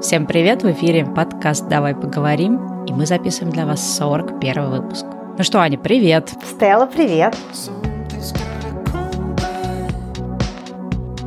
Всем привет! В эфире подкаст «Давай поговорим» и мы записываем для вас 41 выпуск. Ну что, Аня, привет! Стелла, привет!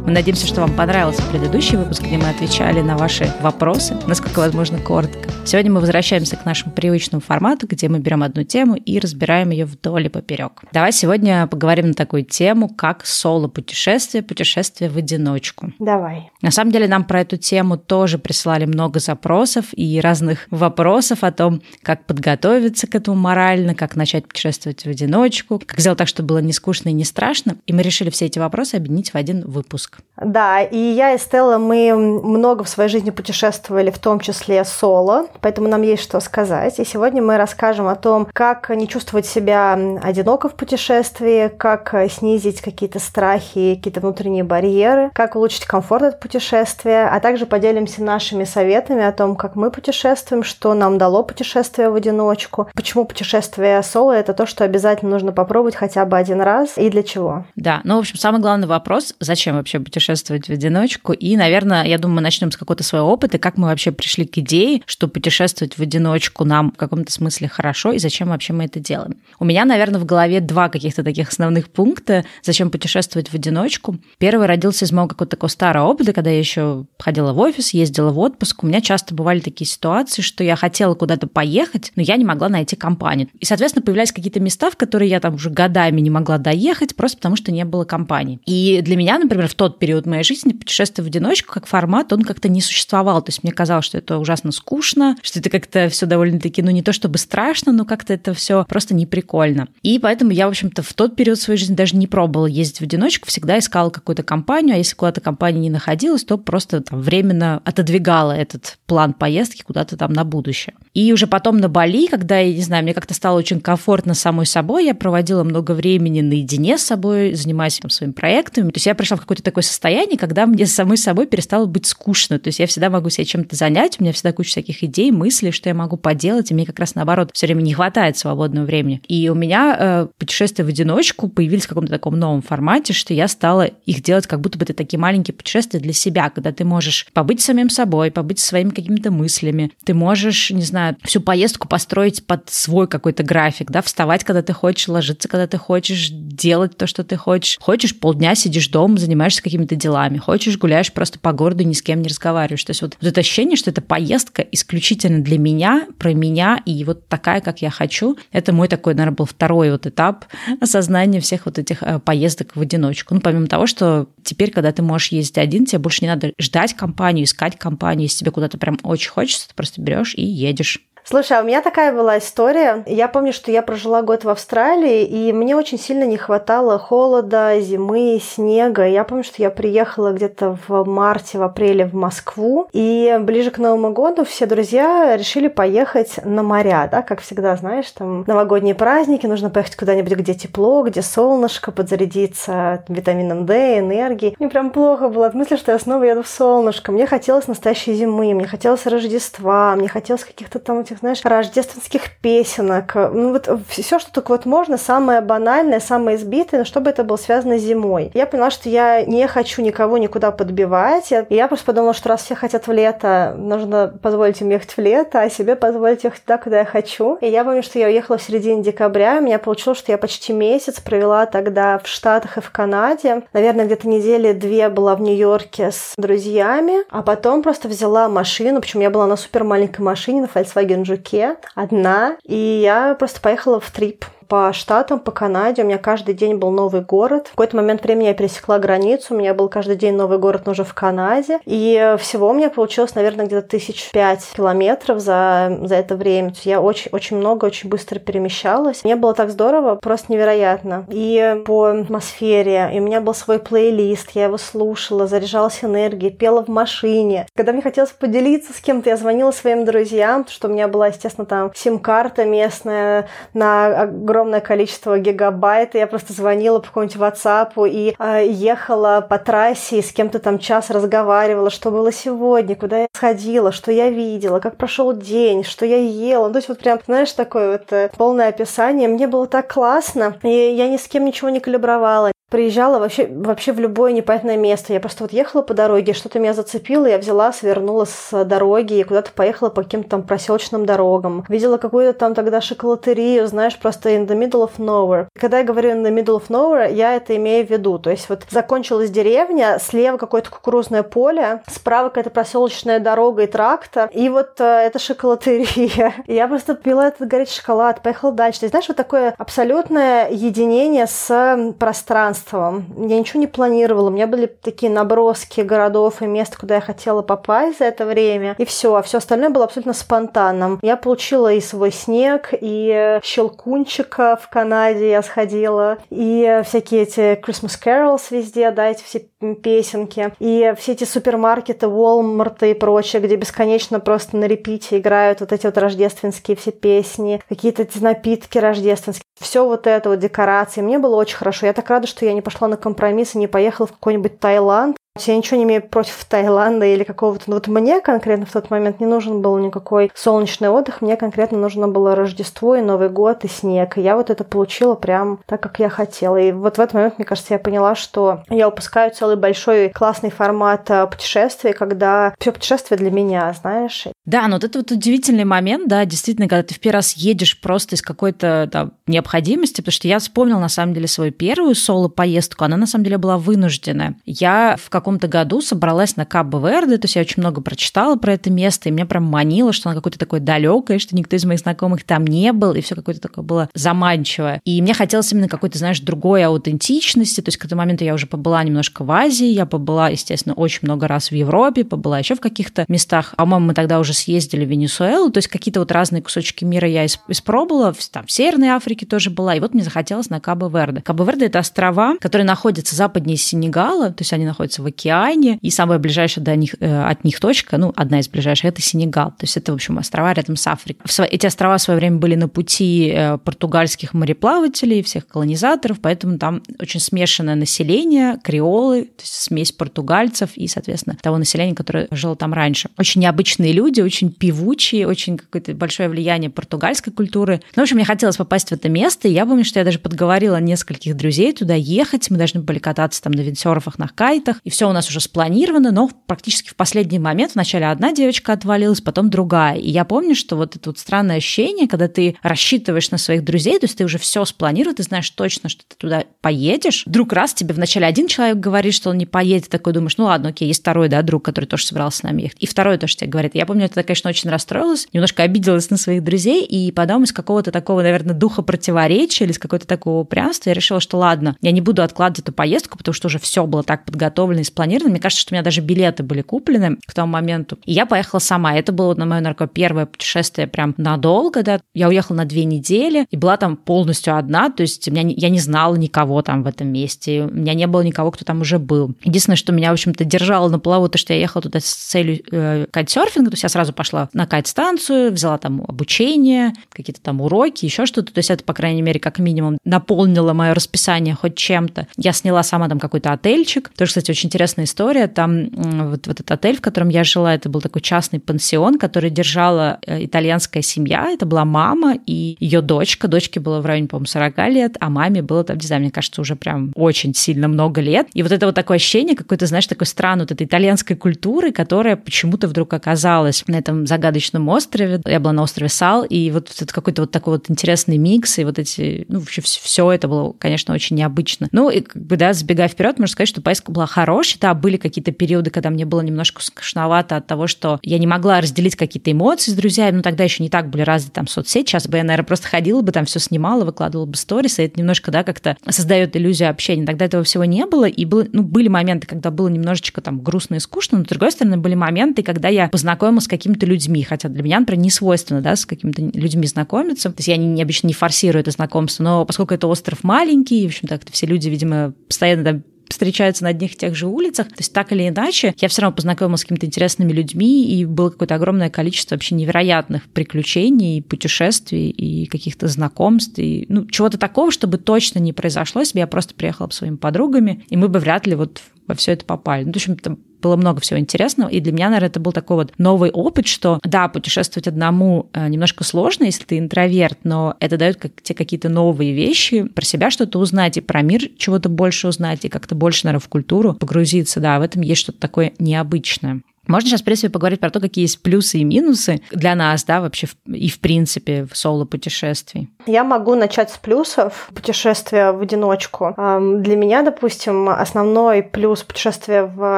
Мы надеемся, что вам понравился предыдущий выпуск, где мы отвечали на ваши вопросы, насколько возможно коротко. Сегодня мы возвращаемся к нашему привычному формату, где мы берем одну тему и разбираем ее вдоль и поперек. Давай сегодня поговорим на такую тему, как соло-путешествие, путешествие в одиночку. Давай. На самом деле нам про эту тему тоже присылали много запросов и разных вопросов о том, как подготовиться к этому морально, как начать путешествовать в одиночку, как сделать так, чтобы было не скучно и не страшно. И мы решили все эти вопросы объединить в один выпуск выпуск. Да, и я и Стелла, мы много в своей жизни путешествовали, в том числе соло, поэтому нам есть что сказать. И сегодня мы расскажем о том, как не чувствовать себя одиноко в путешествии, как снизить какие-то страхи, какие-то внутренние барьеры, как улучшить комфорт от путешествия, а также поделимся нашими советами о том, как мы путешествуем, что нам дало путешествие в одиночку, почему путешествие соло – это то, что обязательно нужно попробовать хотя бы один раз и для чего. Да, ну, в общем, самый главный вопрос – зачем вообще путешествовать в одиночку. И, наверное, я думаю, мы начнем с какого-то своего опыта, как мы вообще пришли к идее, что путешествовать в одиночку нам в каком-то смысле хорошо, и зачем вообще мы это делаем. У меня, наверное, в голове два каких-то таких основных пункта, зачем путешествовать в одиночку. Первый родился из моего какого-то такого старого опыта, когда я еще ходила в офис, ездила в отпуск. У меня часто бывали такие ситуации, что я хотела куда-то поехать, но я не могла найти компанию. И, соответственно, появлялись какие-то места, в которые я там уже годами не могла доехать, просто потому что не было компании. И для меня, например, в тот тот период моей жизни путешествие в одиночку как формат, он как-то не существовал. То есть мне казалось, что это ужасно скучно, что это как-то все довольно-таки, ну не то чтобы страшно, но как-то это все просто не прикольно. И поэтому я, в общем-то, в тот период своей жизни даже не пробовала ездить в одиночку, всегда искала какую-то компанию, а если куда-то компания не находилась, то просто там временно отодвигала этот план поездки куда-то там на будущее. И уже потом на Бали, когда, я не знаю, мне как-то стало очень комфортно самой собой, я проводила много времени наедине с собой, занимаясь там, своими проектами. То есть я пришла в какой-то такой состояние, когда мне самой собой перестало быть скучно. То есть я всегда могу себя чем-то занять, у меня всегда куча всяких идей, мыслей, что я могу поделать, и мне как раз наоборот все время не хватает свободного времени. И у меня э, путешествия в одиночку появились в каком-то таком новом формате, что я стала их делать как будто бы это такие маленькие путешествия для себя, когда ты можешь побыть самим собой, побыть своими какими-то мыслями. Ты можешь, не знаю, всю поездку построить под свой какой-то график, да, вставать, когда ты хочешь, ложиться, когда ты хочешь, делать то, что ты хочешь. Хочешь, полдня сидишь дома, занимаешься какими-то делами. Хочешь, гуляешь просто по городу, ни с кем не разговариваешь. То есть вот, вот это ощущение, что эта поездка исключительно для меня, про меня, и вот такая, как я хочу, это мой такой, наверное, был второй вот этап осознания всех вот этих э, поездок в одиночку. Ну, помимо того, что теперь, когда ты можешь ездить один, тебе больше не надо ждать компанию, искать компанию. Если тебе куда-то прям очень хочется, ты просто берешь и едешь. Слушай, а у меня такая была история. Я помню, что я прожила год в Австралии, и мне очень сильно не хватало холода, зимы, снега. Я помню, что я приехала где-то в марте, в апреле в Москву, и ближе к Новому году все друзья решили поехать на моря, да, как всегда, знаешь, там новогодние праздники, нужно поехать куда-нибудь, где тепло, где солнышко, подзарядиться витамином D, энергией. Мне прям плохо было от мысли, что я снова еду в солнышко. Мне хотелось настоящей зимы, мне хотелось Рождества, мне хотелось каких-то там этих этих, знаешь, рождественских песенок. Ну вот все, что только вот можно, самое банальное, самое избитое, но чтобы это было связано с зимой. Я поняла, что я не хочу никого никуда подбивать. И я просто подумала, что раз все хотят в лето, нужно позволить им ехать в лето, а себе позволить ехать туда, куда я хочу. И я помню, что я уехала в середине декабря. У меня получилось, что я почти месяц провела тогда в Штатах и в Канаде. Наверное, где-то недели две была в Нью-Йорке с друзьями, а потом просто взяла машину, причем я была на супер маленькой машине, на Volkswagen Геленджике одна, и я просто поехала в трип по штатам, по Канаде. У меня каждый день был новый город. В какой-то момент времени я пересекла границу. У меня был каждый день новый город, но уже в Канаде. И всего у меня получилось, наверное, где-то тысяч пять километров за, за это время. Я очень, очень много, очень быстро перемещалась. Мне было так здорово, просто невероятно. И по атмосфере. И у меня был свой плейлист. Я его слушала, заряжалась энергией, пела в машине. Когда мне хотелось поделиться с кем-то, я звонила своим друзьям, что у меня была, естественно, там сим-карта местная на огромном огромное количество гигабайт. Я просто звонила по какому-нибудь WhatsApp и э, ехала по трассе и с кем-то там час разговаривала, что было сегодня, куда я сходила, что я видела, как прошел день, что я ела. Ну, то есть вот прям, знаешь, такое вот э, полное описание. Мне было так классно, и я ни с кем ничего не калибровала. Приезжала вообще, вообще в любое непонятное место. Я просто вот ехала по дороге, что-то меня зацепило, я взяла, свернула с дороги и куда-то поехала по каким-то там проселочным дорогам. Видела какую-то там тогда шоколатерию, знаешь, просто in the middle of nowhere. Когда я говорю in the middle of nowhere, я это имею в виду. То есть вот закончилась деревня, слева какое-то кукурузное поле, справа какая-то проселочная дорога и трактор, и вот э, это шоколатерия. Я просто пила этот горячий шоколад, поехала дальше. То есть, знаешь, вот такое абсолютное единение с пространством. Я ничего не планировала, у меня были такие наброски городов и мест, куда я хотела попасть за это время, и все, а все остальное было абсолютно спонтанным. Я получила и свой снег, и щелкунчика в Канаде я сходила, и всякие эти Christmas carols везде, да, эти все песенки, и все эти супермаркеты, Walmart и прочее, где бесконечно просто на репите играют вот эти вот рождественские все песни, какие-то эти напитки рождественские. Все вот это вот декорации. Мне было очень хорошо. Я так рада, что я не пошла на компромисс и не поехала в какой-нибудь Таиланд, я ничего не имею против Таиланда или какого-то... Но вот мне конкретно в тот момент не нужен был никакой солнечный отдых. Мне конкретно нужно было Рождество и Новый год и снег. И я вот это получила прям так, как я хотела. И вот в этот момент, мне кажется, я поняла, что я упускаю целый большой классный формат э, путешествия, когда все путешествие для меня, знаешь. Да, но вот это вот удивительный момент, да, действительно, когда ты в первый раз едешь просто из какой-то там, необходимости, потому что я вспомнила, на самом деле, свою первую соло-поездку, она, на самом деле, была вынужденная. Я в каком-то году собралась на Кабо Верде, то есть я очень много прочитала про это место, и меня прям манило, что оно какое-то такое далекое, что никто из моих знакомых там не был, и все какое-то такое было заманчивое. И мне хотелось именно какой-то, знаешь, другой аутентичности, то есть к этому моменту я уже побыла немножко в Азии, я побыла, естественно, очень много раз в Европе, побыла еще в каких-то местах. По-моему, мы тогда уже съездили в Венесуэлу, то есть какие-то вот разные кусочки мира я испробовала, там в Северной Африке тоже была, и вот мне захотелось на Кабо Верде. Кабо Верде — это острова, которые находятся западнее Сенегала, то есть они находятся в океане, и самая ближайшая до них, э, от них точка, ну, одна из ближайших, это Сенегал. То есть это, в общем, острова рядом с Африкой. Эти острова в свое время были на пути э, португальских мореплавателей, всех колонизаторов, поэтому там очень смешанное население, креолы, то есть смесь португальцев и, соответственно, того населения, которое жило там раньше. Очень необычные люди, очень певучие, очень какое-то большое влияние португальской культуры. Ну, в общем, мне хотелось попасть в это место, и я помню, что я даже подговорила нескольких друзей туда ехать, мы должны были кататься там на виндсерфах, на кайтах, и все у нас уже спланировано, но практически в последний момент вначале одна девочка отвалилась, потом другая. И я помню, что вот это вот странное ощущение, когда ты рассчитываешь на своих друзей, то есть ты уже все спланировал, ты знаешь точно, что ты туда поедешь. Вдруг раз тебе вначале один человек говорит, что он не поедет, такой думаешь, ну ладно, окей, есть второй, да, друг, который тоже собирался с нами ехать. И второй тоже тебе говорит. Я помню, это, конечно, очень расстроилась, немножко обиделась на своих друзей, и потом из какого-то такого, наверное, духа противоречия или из какого-то такого упрямства я решила, что ладно, я не буду откладывать эту поездку, потому что уже все было так подготовлено и спланировано. Мне кажется, что у меня даже билеты были куплены к тому моменту. И я поехала сама. Это было, на мое, наверное, первое путешествие прям надолго, да. Я уехала на две недели и была там полностью одна, то есть меня, я не знала никого там в этом месте, у меня не было никого, кто там уже был. Единственное, что меня, в общем-то, держало на плаву, то, что я ехала туда с целью э, кайтсерфинга, то есть я сразу пошла на кайт-станцию, взяла там обучение, какие-то там уроки, еще что-то, то есть это, по крайней мере, как минимум наполнило мое расписание хоть чем-то. Я сняла сама там какой-то отельчик, тоже, кстати, очень интересная история, там вот, вот этот отель, в котором я жила, это был такой частный пансион, который держала э, итальянская семья. Это была мама и ее дочка. Дочке было в районе, по-моему, 40 лет, а маме было там, не знаю, мне кажется, уже прям очень сильно много лет. И вот это вот такое ощущение какой-то, знаешь, такой странной вот этой итальянской культуры, которая почему-то вдруг оказалась на этом загадочном острове. Я была на острове Сал, и вот это какой-то вот такой вот интересный микс, и вот эти, ну, вообще все это было, конечно, очень необычно. Ну, и как бы, да, сбегая вперед, можно сказать, что поездка была хорошая, да, были какие-то периоды, когда мне было немножко скучновато от того, что я не могла разделить какие-то эмоции с друзьями, но тогда еще не так были развиты там соцсети, сейчас бы я, наверное, просто ходила бы там все снимала, выкладывала бы сторис, и это немножко, да, как-то создает иллюзию общения. Тогда этого всего не было, и было, ну, были моменты, когда было немножечко там грустно и скучно, но, с другой стороны, были моменты, когда я познакомилась с какими-то людьми, хотя для меня, например, не свойственно, да, с какими-то людьми знакомиться. То есть я не, не обычно не форсирую это знакомство, но поскольку это остров маленький, в общем, так все люди, видимо, постоянно там встречаются на одних и тех же улицах. То есть так или иначе, я все равно познакомилась с какими-то интересными людьми, и было какое-то огромное количество вообще невероятных приключений, путешествий и каких-то знакомств, и ну, чего-то такого, чтобы точно не произошло, если бы я просто приехала бы своими подругами, и мы бы вряд ли вот во все это попали. Ну, в общем, там было много всего интересного, и для меня, наверное, это был такой вот новый опыт, что, да, путешествовать одному э, немножко сложно, если ты интроверт, но это дает как, тебе какие-то новые вещи, про себя что-то узнать, и про мир чего-то больше узнать, и как-то больше, наверное, в культуру погрузиться, да, в этом есть что-то такое необычное. Можно сейчас, в принципе, поговорить про то, какие есть плюсы и минусы для нас, да, вообще и в принципе в соло-путешествий. Я могу начать с плюсов путешествия в одиночку. Для меня, допустим, основной плюс путешествия в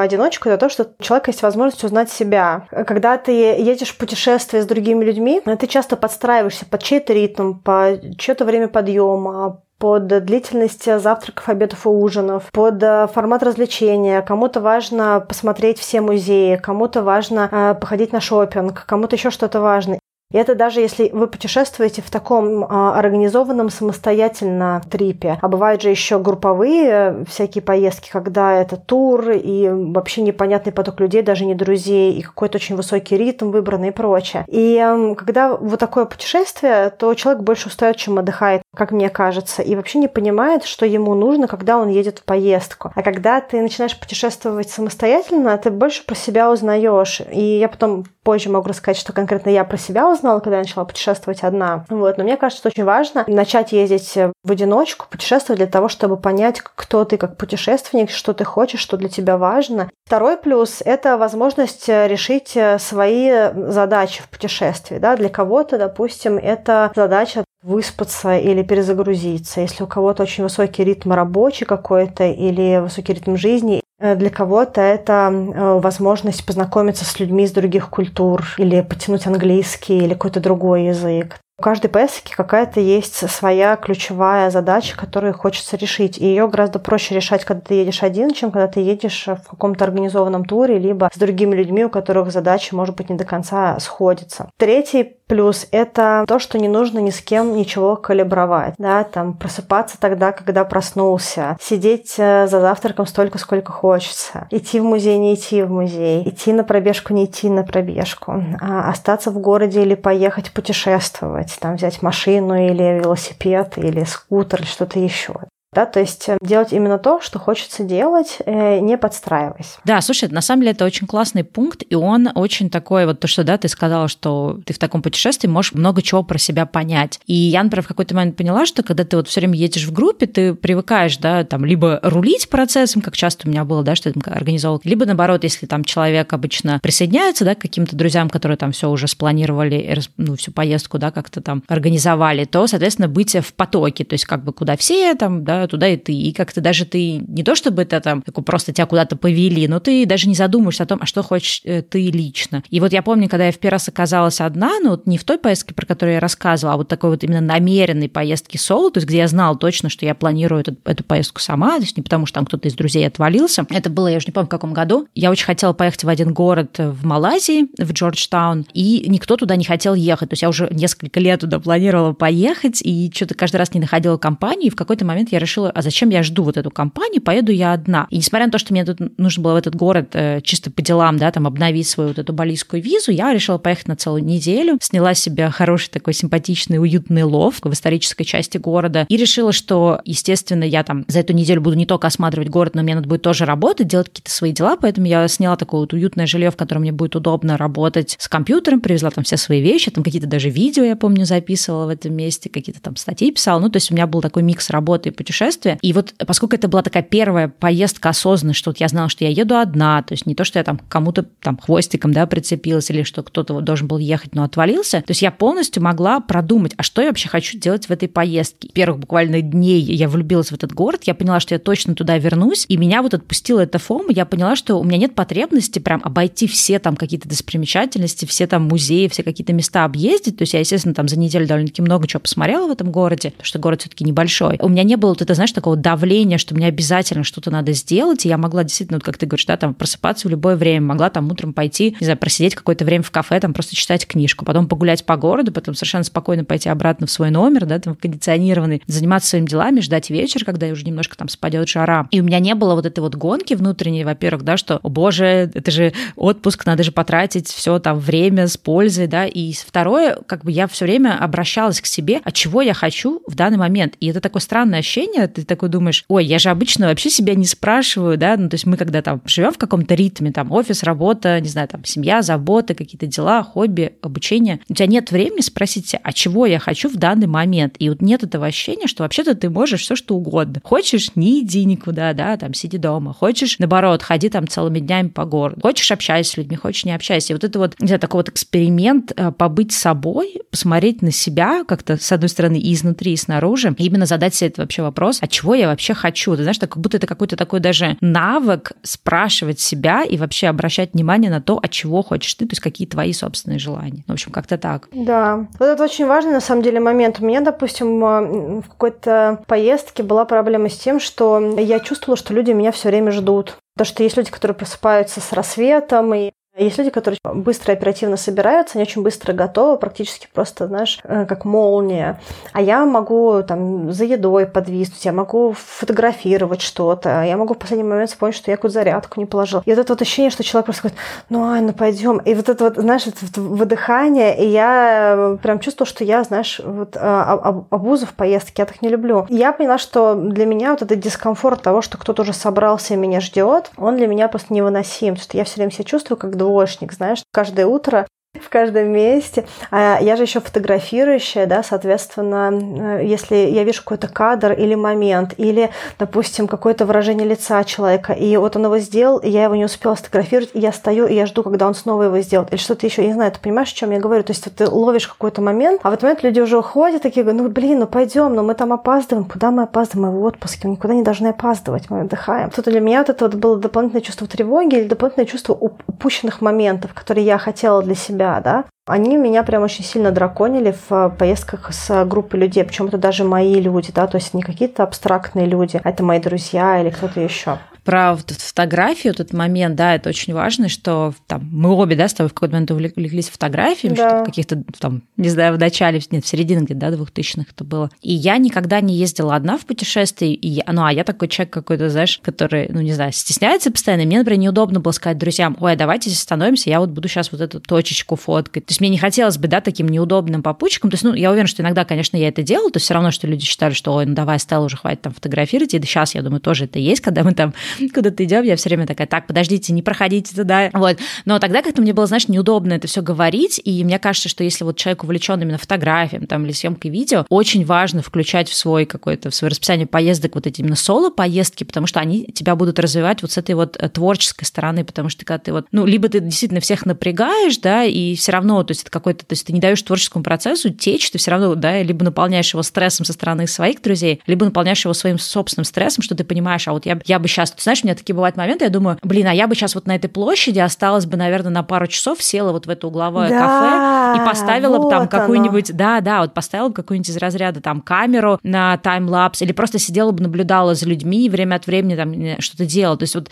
одиночку это то, что у человека есть возможность узнать себя. Когда ты едешь в путешествие с другими людьми, ты часто подстраиваешься под чей-то ритм, по чье-то время подъема, под длительность завтраков, обедов и ужинов, под э, формат развлечения. Кому-то важно посмотреть все музеи, кому-то важно э, походить на шопинг, кому-то еще что-то важно. И это даже если вы путешествуете в таком а, организованном самостоятельно трипе. А бывают же еще групповые э, всякие поездки, когда это тур и вообще непонятный поток людей, даже не друзей, и какой-то очень высокий ритм выбранный и прочее. И э, когда вот такое путешествие, то человек больше устает, чем отдыхает, как мне кажется, и вообще не понимает, что ему нужно, когда он едет в поездку. А когда ты начинаешь путешествовать самостоятельно, ты больше про себя узнаешь. И я потом позже могу рассказать, что конкретно я про себя узнала, когда я начала путешествовать одна. Вот. Но мне кажется, что очень важно начать ездить в одиночку, путешествовать для того, чтобы понять, кто ты как путешественник, что ты хочешь, что для тебя важно. Второй плюс – это возможность решить свои задачи в путешествии. Да? Для кого-то, допустим, это задача выспаться или перезагрузиться. Если у кого-то очень высокий ритм рабочий какой-то или высокий ритм жизни, Э, для кого-то это э, возможность познакомиться с людьми из других культур или потянуть английский или какой-то другой язык. У каждой поездки какая-то есть своя ключевая задача, которую хочется решить. И ее гораздо проще решать, когда ты едешь один, чем когда ты едешь в каком-то организованном туре, либо с другими людьми, у которых задачи, может быть, не до конца сходятся. Третий плюс — это то, что не нужно ни с кем ничего калибровать. Да, там просыпаться тогда, когда проснулся, сидеть э, за завтраком столько, сколько хочется, идти в музей, не идти в музей, идти на пробежку, не идти на пробежку, а остаться в городе или поехать путешествовать там взять машину или велосипед или скутер или что-то еще да, то есть э, делать именно то, что хочется делать, э, не подстраиваясь. Да, слушай, на самом деле это очень классный пункт, и он очень такой, вот то, что, да, ты сказала, что ты в таком путешествии можешь много чего про себя понять. И я, например, в какой-то момент поняла, что когда ты вот все время едешь в группе, ты привыкаешь, да, там, либо рулить процессом, как часто у меня было, да, что я там организовал, либо наоборот, если там человек обычно присоединяется, да, к каким-то друзьям, которые там все уже спланировали, ну, всю поездку, да, как-то там организовали, то, соответственно, быть в потоке, то есть как бы куда все там, да, туда и ты. И как-то даже ты не то чтобы это там просто тебя куда-то повели, но ты даже не задумываешься о том, а что хочешь э, ты лично. И вот я помню, когда я в первый раз оказалась одна, ну вот не в той поездке, про которую я рассказывала, а вот такой вот именно намеренной поездки соло, то есть где я знала точно, что я планирую эту, эту поездку сама, то есть не потому, что там кто-то из друзей отвалился. Это было, я уже не помню, в каком году. Я очень хотела поехать в один город в Малайзии, в Джорджтаун, и никто туда не хотел ехать. То есть я уже несколько лет туда планировала поехать, и что-то каждый раз не находила компанию, и в какой-то момент я решила решила, а зачем я жду вот эту компанию, поеду я одна. И несмотря на то, что мне тут нужно было в этот город э, чисто по делам, да, там обновить свою вот эту балийскую визу, я решила поехать на целую неделю, сняла себе хороший такой симпатичный, уютный лов в исторической части города и решила, что, естественно, я там за эту неделю буду не только осматривать город, но мне надо будет тоже работать, делать какие-то свои дела, поэтому я сняла такое вот уютное жилье, в котором мне будет удобно работать с компьютером, привезла там все свои вещи, там какие-то даже видео, я помню, записывала в этом месте, какие-то там статьи писала, ну, то есть у меня был такой микс работы и путешествий, путешествие. И вот поскольку это была такая первая поездка осознанная, что вот я знала, что я еду одна, то есть не то, что я там кому-то там хвостиком, да, прицепилась или что кто-то должен был ехать, но отвалился, то есть я полностью могла продумать, а что я вообще хочу делать в этой поездке. Первых буквально дней я влюбилась в этот город, я поняла, что я точно туда вернусь, и меня вот отпустила эта фома, я поняла, что у меня нет потребности прям обойти все там какие-то достопримечательности, все там музеи, все какие-то места объездить, то есть я, естественно, там за неделю довольно-таки много чего посмотрела в этом городе, потому что город все таки небольшой. У меня не было вот это, знаешь, такого давления, что мне обязательно что-то надо сделать, и я могла действительно, вот как ты говоришь, да, там просыпаться в любое время, могла там утром пойти, не знаю, просидеть какое-то время в кафе, там просто читать книжку, потом погулять по городу, потом совершенно спокойно пойти обратно в свой номер, да, там кондиционированный, заниматься своими делами, ждать вечер, когда уже немножко там спадет жара. И у меня не было вот этой вот гонки внутренней, во-первых, да, что, о боже, это же отпуск, надо же потратить все там время с пользой, да, и второе, как бы я все время обращалась к себе, от чего я хочу в данный момент. И это такое странное ощущение, ощущение, ты такой думаешь, ой, я же обычно вообще себя не спрашиваю, да, ну, то есть мы когда там живем в каком-то ритме, там, офис, работа, не знаю, там, семья, заботы, какие-то дела, хобби, обучение, у тебя нет времени спросить себя, а чего я хочу в данный момент? И вот нет этого ощущения, что вообще-то ты можешь все что угодно. Хочешь, не иди никуда, да, там, сиди дома. Хочешь, наоборот, ходи там целыми днями по городу. Хочешь, общайся с людьми, хочешь, не общайся. И вот это вот, не знаю, такой вот эксперимент э, побыть собой, посмотреть на себя как-то, с одной стороны, и изнутри, и снаружи, и именно задать себе этот вообще вопрос, а чего я вообще хочу? Ты знаешь, так, как будто это какой-то такой даже навык спрашивать себя и вообще обращать внимание на то, от чего хочешь ты, то есть какие твои собственные желания. В общем, как-то так. Да. Вот это очень важный, на самом деле, момент. У меня, допустим, э, в какой-то поездке была проблема с тем, что я чувствовала, что люди меня все время ждут. Потому что есть люди, которые просыпаются с рассветом, и есть люди, которые быстро и оперативно собираются, они очень быстро готовы, практически просто, знаешь, э, как молния. А я могу там за едой подвиснуть, я могу фотографировать что-то, я могу в последний момент вспомнить, что я какую-то зарядку не положил. И вот это вот ощущение, что человек просто говорит, ну, Ань, ну пойдем. И вот это вот, знаешь, это вот выдыхание, и я прям чувствую, что я, знаешь, вот а, обузу в поездке, я так не люблю. И я поняла, что для меня вот этот дискомфорт того, что кто-то уже собрался и меня ждет, он для меня просто невыносим, что я все время себя чувствую как двоечник, знаешь, каждое утро в каждом месте. А я же еще фотографирующая, да, соответственно, э, если я вижу какой-то кадр или момент, или, допустим, какое-то выражение лица человека, и вот он его сделал, и я его не успела сфотографировать, и я стою, и я жду, когда он снова его сделает, или что-то еще, я не знаю, ты понимаешь, о чем я говорю? То есть вот ты ловишь какой-то момент, а в этот момент люди уже уходят, такие говорят, ну, блин, ну, пойдем, ну, мы там опаздываем, куда мы опаздываем, мы в отпуске, мы никуда не должны опаздывать, мы отдыхаем. Тут для меня вот это вот было дополнительное чувство тревоги или дополнительное чувство упущенных моментов, которые я хотела для себя себя, да, они меня прям очень сильно драконили в э, поездках с группой людей, причем это даже мои люди, да, то есть не какие-то абстрактные люди, а это мои друзья или кто-то еще про фотографию, этот момент, да, это очень важно, что там мы обе, да, с тобой в какой-то момент увлеклись фотографиями, да. что каких-то там, не знаю, в начале, нет, в середине где-то, да, двухтысячных это было. И я никогда не ездила одна в путешествии, и я, ну, а я такой человек какой-то, знаешь, который, ну, не знаю, стесняется постоянно. Мне, например, неудобно было сказать друзьям, ой, давайте здесь остановимся, я вот буду сейчас вот эту точечку фоткать. То есть мне не хотелось бы, да, таким неудобным попутчиком. То есть, ну, я уверена, что иногда, конечно, я это делала, то есть все равно, что люди считали, что, ой, ну, давай, Стелла, уже хватит там фотографировать. И сейчас, я думаю, тоже это есть, когда мы там куда-то идем, я все время такая, так, подождите, не проходите туда. Вот. Но тогда как-то мне было, знаешь, неудобно это все говорить, и мне кажется, что если вот человек увлечен именно фотографией там, или съемкой видео, очень важно включать в свой какой-то, в свое расписание поездок вот эти именно соло-поездки, потому что они тебя будут развивать вот с этой вот э, творческой стороны, потому что когда ты вот, ну, либо ты действительно всех напрягаешь, да, и все равно, то есть это какой-то, то есть ты не даешь творческому процессу течь, ты все равно, да, либо наполняешь его стрессом со стороны своих друзей, либо наполняешь его своим собственным стрессом, что ты понимаешь, а вот я, я бы сейчас, знаешь, у меня такие бывают моменты, я думаю, блин, а я бы сейчас вот на этой площади осталась бы, наверное, на пару часов, села вот в это угловое да, кафе и поставила вот бы там какую-нибудь, да, да, вот поставила бы какую-нибудь из разряда там камеру на таймлапс или просто сидела бы, наблюдала за людьми и время от времени там что-то делала. То есть вот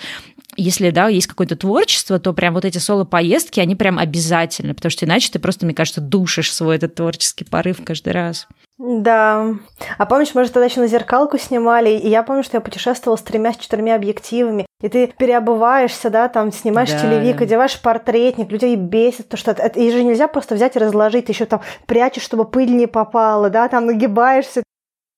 если, да, есть какое-то творчество, то прям вот эти соло-поездки, они прям обязательны, потому что иначе ты просто, мне кажется, душишь свой этот творческий порыв каждый раз. Да. А помнишь, мы же тогда еще на зеркалку снимали, и я помню, что я путешествовала с тремя-четырьмя объективами, и ты переобуваешься, да, там снимаешь да, телевик, да. одеваешь портретник, людей бесит, то что это, и же нельзя просто взять и разложить, еще там прячешь, чтобы пыль не попала, да, там нагибаешься.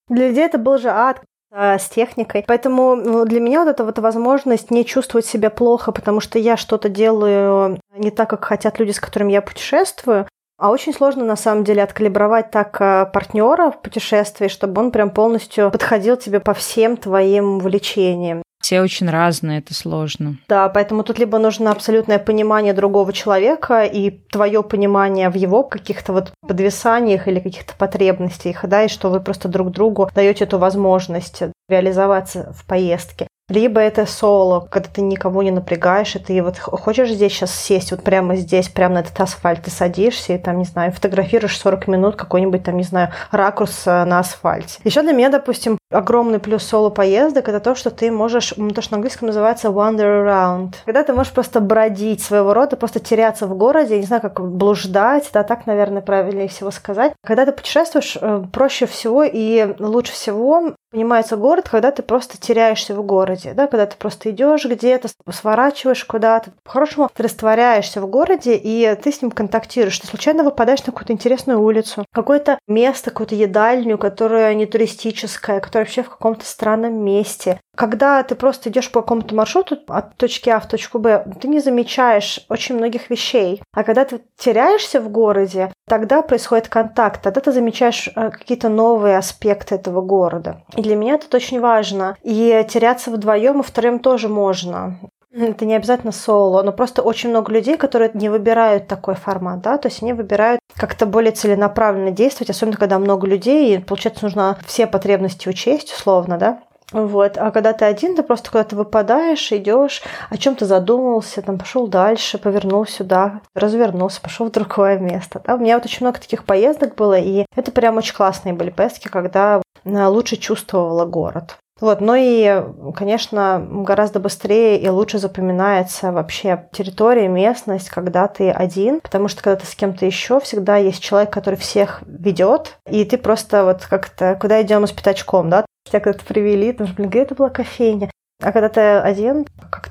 Для людей это был же ад а, с техникой. Поэтому ну, для меня вот эта вот возможность не чувствовать себя плохо, потому что я что-то делаю не так, как хотят люди, с которыми я путешествую, а очень сложно, на самом деле, откалибровать так э, партнера в путешествии, чтобы он прям полностью подходил тебе по всем твоим увлечениям. Все очень разные, это сложно. Да, поэтому тут либо нужно абсолютное понимание другого человека и твое понимание в его каких-то вот подвисаниях или каких-то потребностях, да, и что вы просто друг другу даете эту возможность реализоваться в поездке. Либо это соло, когда ты никого не напрягаешь, и ты вот хочешь здесь сейчас сесть, вот прямо здесь, прямо на этот асфальт, ты садишься и там, не знаю, фотографируешь 40 минут какой-нибудь там, не знаю, ракурс э, на асфальте. Еще для меня, допустим, огромный плюс соло поездок это то, что ты можешь, то, что на английском называется wander around. Когда ты можешь просто бродить своего рода, просто теряться в городе, я не знаю, как блуждать, да, так, наверное, правильнее всего сказать. Когда ты путешествуешь, э, проще всего и лучше всего понимается город, когда ты просто теряешься в городе, да, когда ты просто идешь где-то, сворачиваешь куда-то. По-хорошему, ты растворяешься в городе, и ты с ним контактируешь. Ты случайно выпадаешь на какую-то интересную улицу, какое-то место, какую-то едальню, которая не туристическая, которая вообще в каком-то странном месте. Когда ты просто идешь по какому-то маршруту от точки А в точку Б, ты не замечаешь очень многих вещей. А когда ты теряешься в городе, тогда происходит контакт, тогда ты замечаешь э, какие-то новые аспекты этого города. Для меня это очень важно. И теряться вдвоем и втроем тоже можно. Это не обязательно соло, но просто очень много людей, которые не выбирают такой формат, да, то есть они выбирают как-то более целенаправленно действовать, особенно когда много людей, и, получается, нужно все потребности учесть, условно, да. Вот. А когда ты один, ты просто куда-то выпадаешь, идешь, о чем то задумался, там пошел дальше, повернул сюда, развернулся, пошел в другое место. Да? У меня вот очень много таких поездок было, и это прям очень классные были поездки, когда лучше чувствовала город. Вот, ну и, конечно, гораздо быстрее и лучше запоминается вообще территория, местность, когда ты один, потому что когда ты с кем-то еще, всегда есть человек, который всех ведет, и ты просто вот как-то, куда идем с пятачком, да, Тебя когда-то привели, ты блин, где это была кофейня? А когда ты один,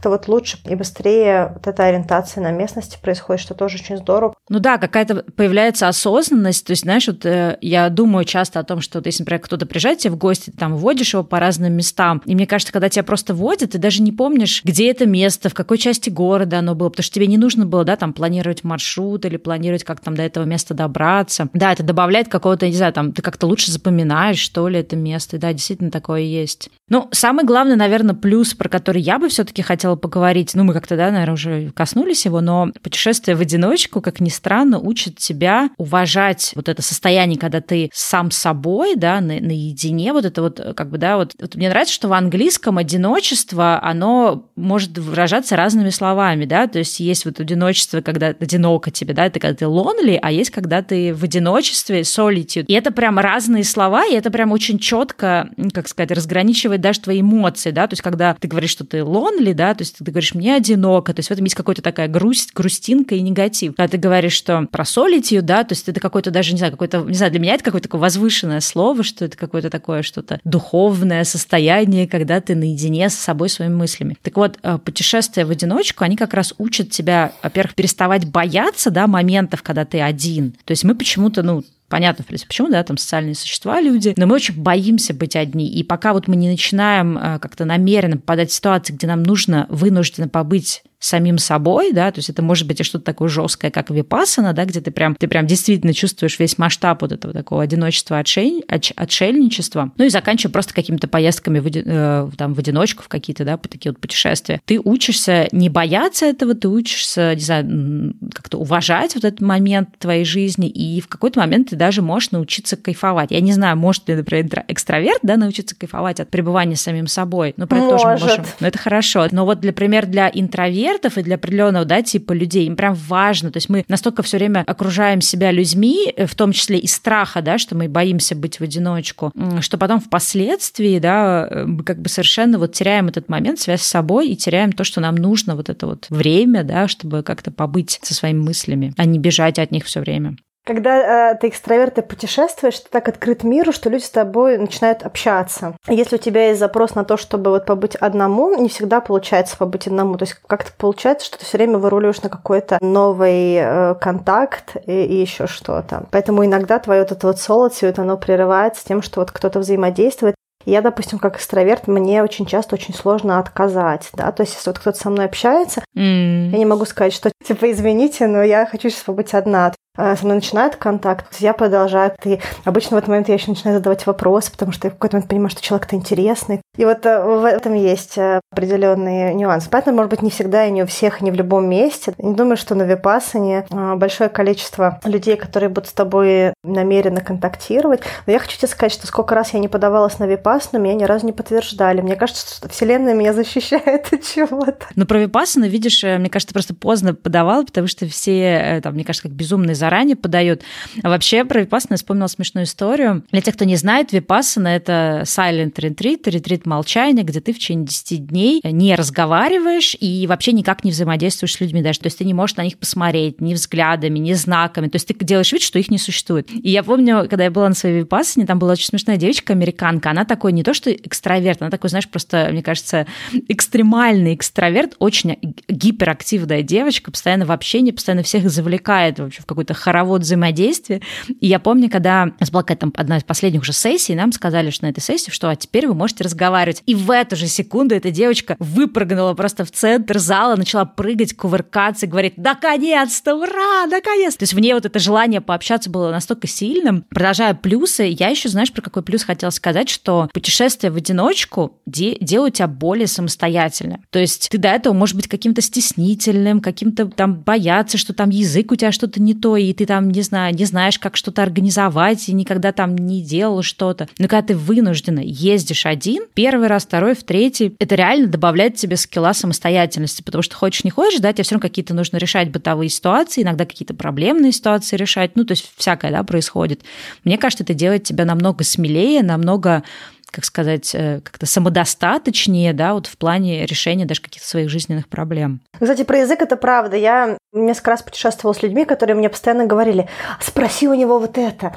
как-то вот лучше и быстрее вот эта ориентация на местности происходит, что тоже очень здорово. Ну да, какая-то появляется осознанность. То есть, знаешь, вот э, я думаю часто о том, что вот, если, например, кто-то приезжает тебе в гости, ты там водишь его по разным местам. И мне кажется, когда тебя просто водят, ты даже не помнишь, где это место, в какой части города оно было, потому что тебе не нужно было, да, там планировать маршрут или планировать, как там до этого места добраться. Да, это добавляет какого-то, не знаю, там, ты как-то лучше запоминаешь, что ли, это место. И да, действительно такое есть. Ну, самый главный, наверное, плюс про который я бы все-таки хотела поговорить, ну, мы как-то, да, наверное, уже коснулись его, но путешествие в одиночку, как ни странно, учит тебя уважать вот это состояние, когда ты сам собой, да, на, наедине, вот это вот, как бы, да, вот, вот мне нравится, что в английском одиночество, оно может выражаться разными словами, да, то есть есть вот одиночество, когда одиноко тебе, да, это когда ты lonely, а есть когда ты в одиночестве, solitude. И это прям разные слова, и это прям очень четко, как сказать, разграничивает даже твои эмоции, да, то есть когда ты говоришь, что ты lonely, да, то есть ты говоришь, мне одиноко, то есть в этом есть какая-то такая грусть, грустинка и негатив. Когда ты говоришь, что про solitude, да, то есть это какой-то даже, не знаю, какой-то, не знаю, для меня это какое-то такое возвышенное слово, что это какое-то такое что-то духовное состояние, когда ты наедине с собой, своими мыслями. Так вот, э, путешествия в одиночку, они как раз учат тебя, во-первых, переставать бояться, да, моментов, когда ты один. То есть мы почему-то, ну, понятно, в принципе, почему, да, там социальные существа люди, но мы очень боимся быть одни. И пока вот мы не начинаем э, как-то намеренно попадать в ситуации, где нам нужно вынужденно побыть самим собой, да, то есть это может быть и что-то такое жесткое, как випасана, да, где ты прям, ты прям действительно чувствуешь весь масштаб вот этого такого одиночества, отшель, отшельничества, ну и заканчивая просто какими-то поездками в, э, там, в одиночку, в какие-то, да, такие вот путешествия. Ты учишься не бояться этого, ты учишься, не знаю, как-то уважать вот этот момент твоей жизни, и в какой-то момент ты даже можешь научиться кайфовать. Я не знаю, может ли, например, экстраверт, да, научиться кайфовать от пребывания самим собой, но про это тоже можем. Но это хорошо. Но вот, например, для интроверта экспертов и для определенного, да, типа людей, им прям важно. То есть мы настолько все время окружаем себя людьми, э, в том числе и страха, да, что мы боимся быть в одиночку, что потом впоследствии, да, э, мы как бы совершенно вот теряем этот момент, связь с собой и теряем то, что нам нужно, вот это вот время, да, чтобы как-то побыть со своими мыслями, а не бежать от них все время. Когда э, ты экстраверт и путешествуешь, ты так открыт миру, что люди с тобой начинают общаться. Если у тебя есть запрос на то, чтобы вот побыть одному, не всегда получается побыть одному. То есть как-то получается, что ты все время выруливаешь на какой-то новый э, контакт и, и еще что-то. Поэтому иногда твое вот это вот solitude, оно прерывается тем, что вот кто-то взаимодействует. Я, допустим, как экстраверт, мне очень часто очень сложно отказать, да, то есть если вот кто-то со мной общается, mm. я не могу сказать, что типа извините, но я хочу сейчас побыть одна. Э, со мной начинает контакт, я продолжаю. И обычно в этот момент я еще начинаю задавать вопросы, потому что я в какой-то момент понимаю, что человек-то интересный. И вот э, в этом есть э, определенные нюансы. Поэтому, может быть, не всегда и не у всех, и не в любом месте. Не думаю, что на Випассане большое количество людей, которые будут с тобой намеренно контактировать. Но я хочу тебе сказать, что сколько раз я не подавалась на Випассану, меня ни разу не подтверждали. Мне кажется, что Вселенная меня защищает от чего-то. Но про Випассану, видишь, мне кажется, просто поздно подавала, потому что все, там, мне кажется, как безумные заранее подают. А вообще про Випассана я вспомнила смешную историю. Для тех, кто не знает, Випассана — это silent retreat, ретрит молчание, где ты в течение 10 дней не разговариваешь и вообще никак не взаимодействуешь с людьми даже. То есть ты не можешь на них посмотреть ни взглядами, ни знаками. То есть ты делаешь вид, что их не существует. И я помню, когда я была на своей випассане, там была очень смешная девочка, американка. Она такой не то, что экстраверт, она такой, знаешь, просто, мне кажется, экстремальный экстраверт, очень гиперактивная девочка, постоянно в общении, постоянно всех завлекает вообще в какой-то хоровод взаимодействия. И я помню, когда у нас одна из последних уже сессий, нам сказали, что на этой сессии, что а теперь вы можете разговаривать. И в эту же секунду эта девочка выпрыгнула просто в центр зала, начала прыгать, кувыркаться, говорит, наконец-то, ура, наконец! То есть в ней вот это желание пообщаться было настолько сильным. Продолжая плюсы, я еще, знаешь, про какой плюс хотела сказать, что путешествие в одиночку де- делают тебя более самостоятельным. То есть ты до этого можешь быть каким-то стеснительным, каким-то там бояться, что там язык у тебя что-то не то, и ты там, не знаю, не знаешь, как что-то организовать, и никогда там не делал что-то. Но когда ты вынужденно ездишь один, первый раз, второй, в третий, это реально добавляет тебе скилла самостоятельности, потому что хочешь не хочешь, да, тебе все равно какие-то нужно решать бытовые ситуации, иногда какие-то проблемные ситуации решать, ну, то есть всякое, да, происходит. Мне кажется, это делает тебя намного смелее, намного как сказать, э, как-то самодостаточнее, да, вот в плане решения даже каких-то своих жизненных проблем. Кстати, про язык это правда. Я несколько раз путешествовала с людьми, которые мне постоянно говорили, спроси у него вот это,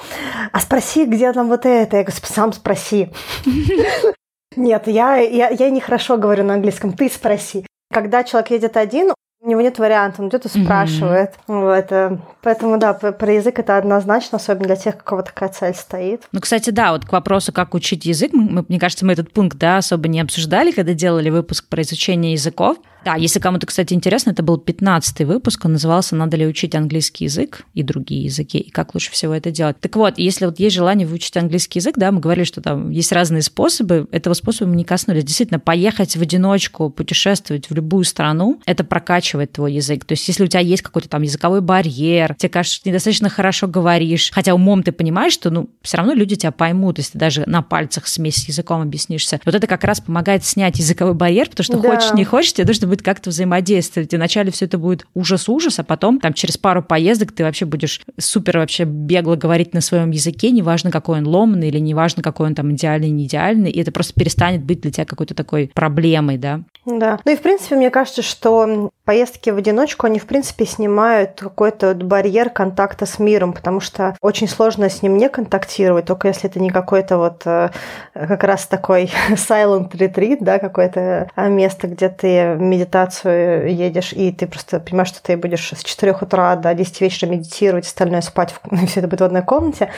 а спроси, где там вот это. Я говорю, сам спроси. Нет, я, я, я нехорошо говорю на английском, ты спроси. Когда человек едет один, у него нет варианта, он где-то спрашивает. Mm-hmm. Вот. Э, поэтому, да, про язык это однозначно, особенно для тех, у кого такая цель стоит. Ну, кстати, да, вот к вопросу, как учить язык, мы, мне кажется, мы этот пункт, да, особо не обсуждали, когда делали выпуск про изучение языков. Да, если кому-то, кстати, интересно, это был 15-й выпуск, он назывался «Надо ли учить английский язык и другие языки, и как лучше всего это делать». Так вот, если вот есть желание выучить английский язык, да, мы говорили, что там есть разные способы, этого способа мы не коснулись. Действительно, поехать в одиночку, путешествовать в любую страну, это прокачивает твой язык. То есть если у тебя есть какой-то там языковой барьер, тебе кажется, что ты недостаточно хорошо говоришь, хотя умом ты понимаешь, что, ну, все равно люди тебя поймут, если ты даже на пальцах смесь с языком объяснишься. Вот это как раз помогает снять языковой барьер, потому что да. хочешь, не хочешь, тебе нужно будет как-то взаимодействовать. И вначале все это будет ужас-ужас, а потом там через пару поездок ты вообще будешь супер вообще бегло говорить на своем языке, неважно, какой он ломанный или неважно, какой он там идеальный, не идеальный, и это просто перестанет быть для тебя какой-то такой проблемой, да. Да. Ну и, в принципе, мне кажется, что поездки в одиночку, они, в принципе, снимают какой-то барьер контакта с миром, потому что очень сложно с ним не контактировать, только если это не какой-то вот э, как раз такой silent retreat, да, какое-то а, место, где ты медитацию едешь, и ты просто понимаешь, что ты будешь с 4 утра до 10 вечера медитировать, остальное спать, и все это будет в одной комнате,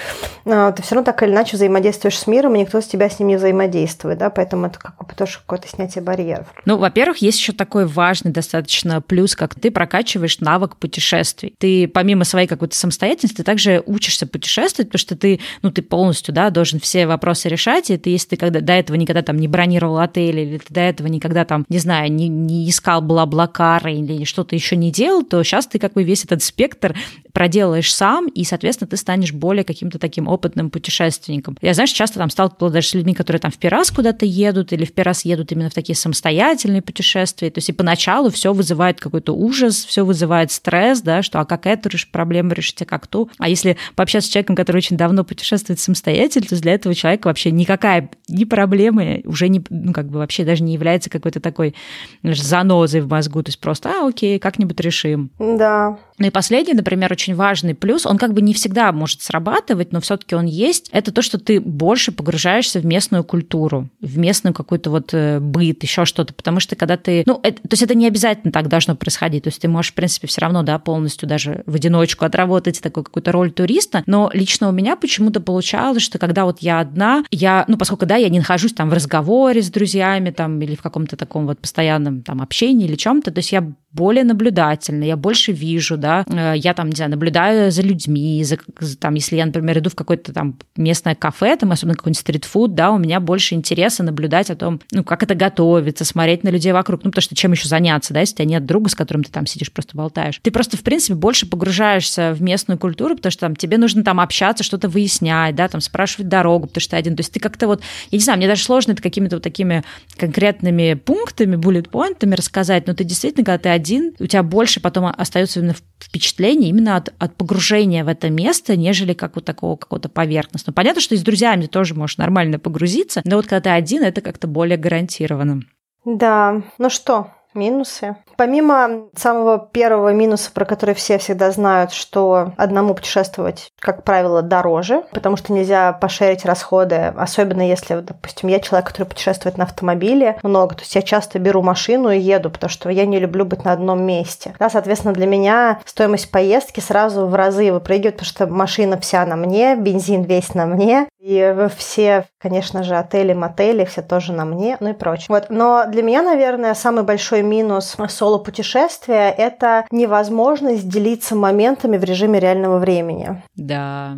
а, ты все равно так или иначе взаимодействуешь с миром, и никто с тебя с ним не взаимодействует, да, поэтому это как бы тоже какое-то снятие барьеров. Ну, во-первых, есть еще такой важный достаточно плюс, как ты прокачиваешь навык путешествий. Ты помимо своей какой-то самостоятельности, ты также учишься путешествовать, потому что ты, ну, ты полностью, да, должен все вопросы решать, и ты, если ты когда, до этого никогда там не бронировал отель, или ты до этого никогда там, не знаю, не, не искал бла-блакары или что-то еще не делал, то сейчас ты как бы весь этот спектр проделаешь сам, и, соответственно, ты станешь более каким-то таким опытным путешественником. Я, знаешь, часто там сталкивалась даже с людьми, которые там в раз куда-то едут, или в раз едут именно в такие самостоятельные путешествия. То есть и поначалу все вызывает какой-то ужас, все вызывает стресс, да, что а как эту проблему решить, а как ту. А если пообщаться с человеком, который очень давно путешествует самостоятельно, то для этого человека вообще никакая ни проблема уже не, ну, как бы вообще даже не является какой-то такой знаешь, занозой в мозгу. То есть просто, а, окей, как-нибудь решим. Да. Ну и последний, например, очень важный плюс, он как бы не всегда может срабатывать, но все-таки он есть, это то, что ты больше погружаешься в местную культуру, в местную какую-то вот э, быт, еще что-то, потому что когда ты, ну, это, то есть это не обязательно так должно происходить, то есть ты можешь, в принципе, все равно, да, полностью даже в одиночку отработать такую какую-то роль туриста, но лично у меня почему-то получалось, что когда вот я одна, я, ну, поскольку, да, я не нахожусь там в разговоре с друзьями там или в каком-то таком вот постоянном там общении или чем-то, то есть я более наблюдательна, я больше вижу, да, э, я там, не знаю, наблюдаю за людьми, за, там, если я, например, иду в какое-то там местное кафе, там, особенно какой-нибудь стритфуд, да, у меня больше интереса наблюдать о том, ну, как это готовится, смотреть на людей вокруг, ну, потому что чем еще заняться, да, если у тебя нет друга, с которым ты там сидишь, просто болтаешь. Ты просто, в принципе, больше погружаешься в местную культуру, потому что там тебе нужно там общаться, что-то выяснять, да, там спрашивать дорогу, потому что ты один. То есть ты как-то вот, я не знаю, мне даже сложно это какими-то вот такими конкретными пунктами, буллет-поинтами рассказать, но ты действительно, когда ты один, у тебя больше потом остается именно впечатление именно от, от погружения в это место, нежели как вот такого какого-то поверхностного. Понятно, что и с друзьями ты тоже можешь нормально погрузиться, но вот когда ты один, это как-то более гарантированно. Да, ну что, минусы. Помимо самого первого минуса, про который все всегда знают, что одному путешествовать, как правило, дороже, потому что нельзя пошерить расходы, особенно если, допустим, я человек, который путешествует на автомобиле много, то есть я часто беру машину и еду, потому что я не люблю быть на одном месте. Да, соответственно, для меня стоимость поездки сразу в разы выпрыгивает, потому что машина вся на мне, бензин весь на мне, и все, конечно же, отели, мотели, все тоже на мне, ну и прочее. Вот. Но для меня, наверное, самый большой минус соло-путешествия – это невозможность делиться моментами в режиме реального времени. Да.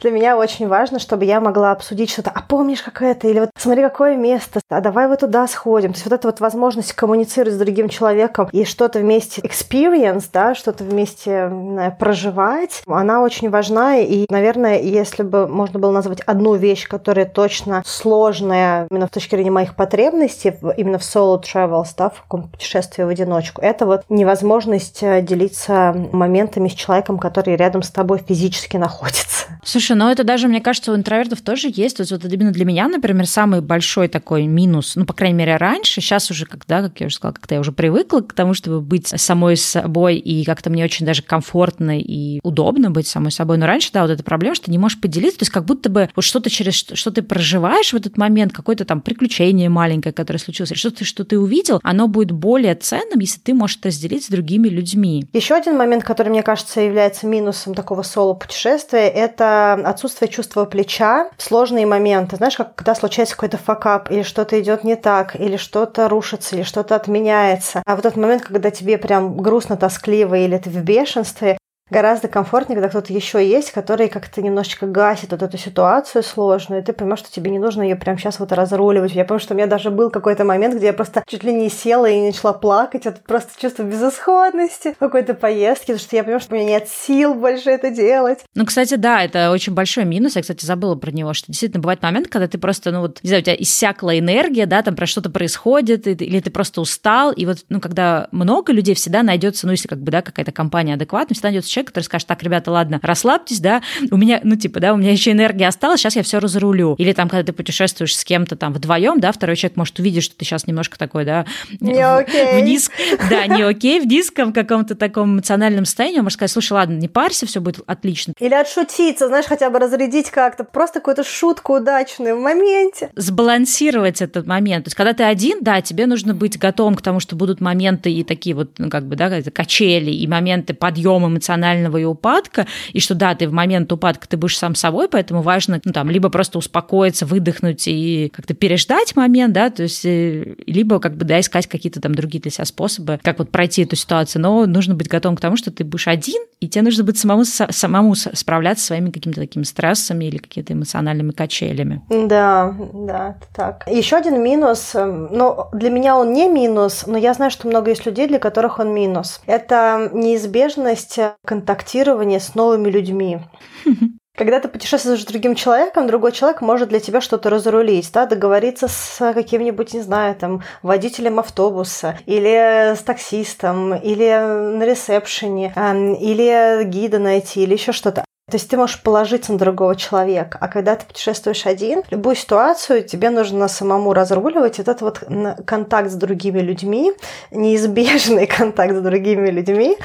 Для меня очень важно, чтобы я могла обсудить что-то. А помнишь, как это? Или вот смотри, какое место. А давай вот туда сходим. То есть вот эта вот возможность коммуницировать с другим человеком и что-то вместе experience, да, что-то вместе знаю, проживать, она очень важна. И, наверное, если бы можно было назвать одну вещь, которая точно сложная именно с точки зрения моих потребностей, именно в solo travels, да, в каком путешествии в одиночку, это вот невозможность э, делиться моментами с человеком, который рядом с тобой физически находится. Слушай, Слушай, но это даже, мне кажется, у интровертов тоже есть. То есть вот именно для меня, например, самый большой такой минус, ну, по крайней мере, раньше, сейчас уже, когда, как я уже сказала, как-то я уже привыкла к тому, чтобы быть самой собой, и как-то мне очень даже комфортно и удобно быть самой собой. Но раньше, да, вот эта проблема, что ты не можешь поделиться, то есть как будто бы вот что-то через что ты проживаешь в этот момент, какое-то там приключение маленькое, которое случилось, или что-то, что ты увидел, оно будет более ценным, если ты можешь это разделить с другими людьми. Еще один момент, который, мне кажется, является минусом такого соло-путешествия, это отсутствие чувства плеча в сложные моменты. Знаешь, как когда случается какой-то факап, или что-то идет не так, или что-то рушится, или что-то отменяется. А вот этот момент, когда тебе прям грустно, тоскливо, или ты в бешенстве, гораздо комфортнее, когда кто-то еще есть, который как-то немножечко гасит вот эту ситуацию сложную, и ты понимаешь, что тебе не нужно ее прямо сейчас вот разруливать. Я помню, что у меня даже был какой-то момент, где я просто чуть ли не села и начала плакать от просто чувства безысходности какой-то поездки, потому что я понимаю, что у меня нет сил больше это делать. Ну, кстати, да, это очень большой минус. Я, кстати, забыла про него, что действительно бывает момент, когда ты просто, ну вот, не знаю, у тебя иссякла энергия, да, там про что-то происходит, или ты просто устал, и вот, ну, когда много людей, всегда найдется, ну, если как бы, да, какая-то компания адекватная, всегда найдется человек, который скажет, так, ребята, ладно, расслабьтесь, да, у меня, ну, типа, да, у меня еще энергия осталась, сейчас я все разрулю. Или там, когда ты путешествуешь с кем-то там вдвоем, да, второй человек может увидеть, что ты сейчас немножко такой, да, не окей. вниз, да, не окей, в низком каком-то таком эмоциональном состоянии, он может сказать, слушай, ладно, не парься, все будет отлично. Или отшутиться, знаешь, хотя бы разрядить как-то, просто какую-то шутку удачную в моменте. Сбалансировать этот момент. То есть, когда ты один, да, тебе нужно быть готовым к тому, что будут моменты и такие вот, ну, как бы, да, качели, и моменты подъема эмоционального эмоционального и упадка, и что да, ты в момент упадка ты будешь сам собой, поэтому важно, ну, там, либо просто успокоиться, выдохнуть и как-то переждать момент, да, то есть, э, либо как бы, да, искать какие-то там другие для себя способы, как вот пройти эту ситуацию, но нужно быть готовым к тому, что ты будешь один, и тебе нужно быть самому, самому справляться со своими какими-то такими стрессами или какими-то эмоциональными качелями. Да, да, это так. Еще один минус, эм, но для меня он не минус, но я знаю, что много есть людей, для которых он минус. Это неизбежность контактирование с новыми людьми. Когда ты путешествуешь с другим человеком, другой человек может для тебя что-то разрулить, да, договориться с каким-нибудь, не знаю, там, водителем автобуса, или с таксистом, или на ресепшене, эм, или гида найти, или еще что-то. То есть ты можешь положиться на другого человека. А когда ты путешествуешь один, любую ситуацию тебе нужно самому разруливать. Этот вот контакт с другими людьми, неизбежный контакт с другими людьми,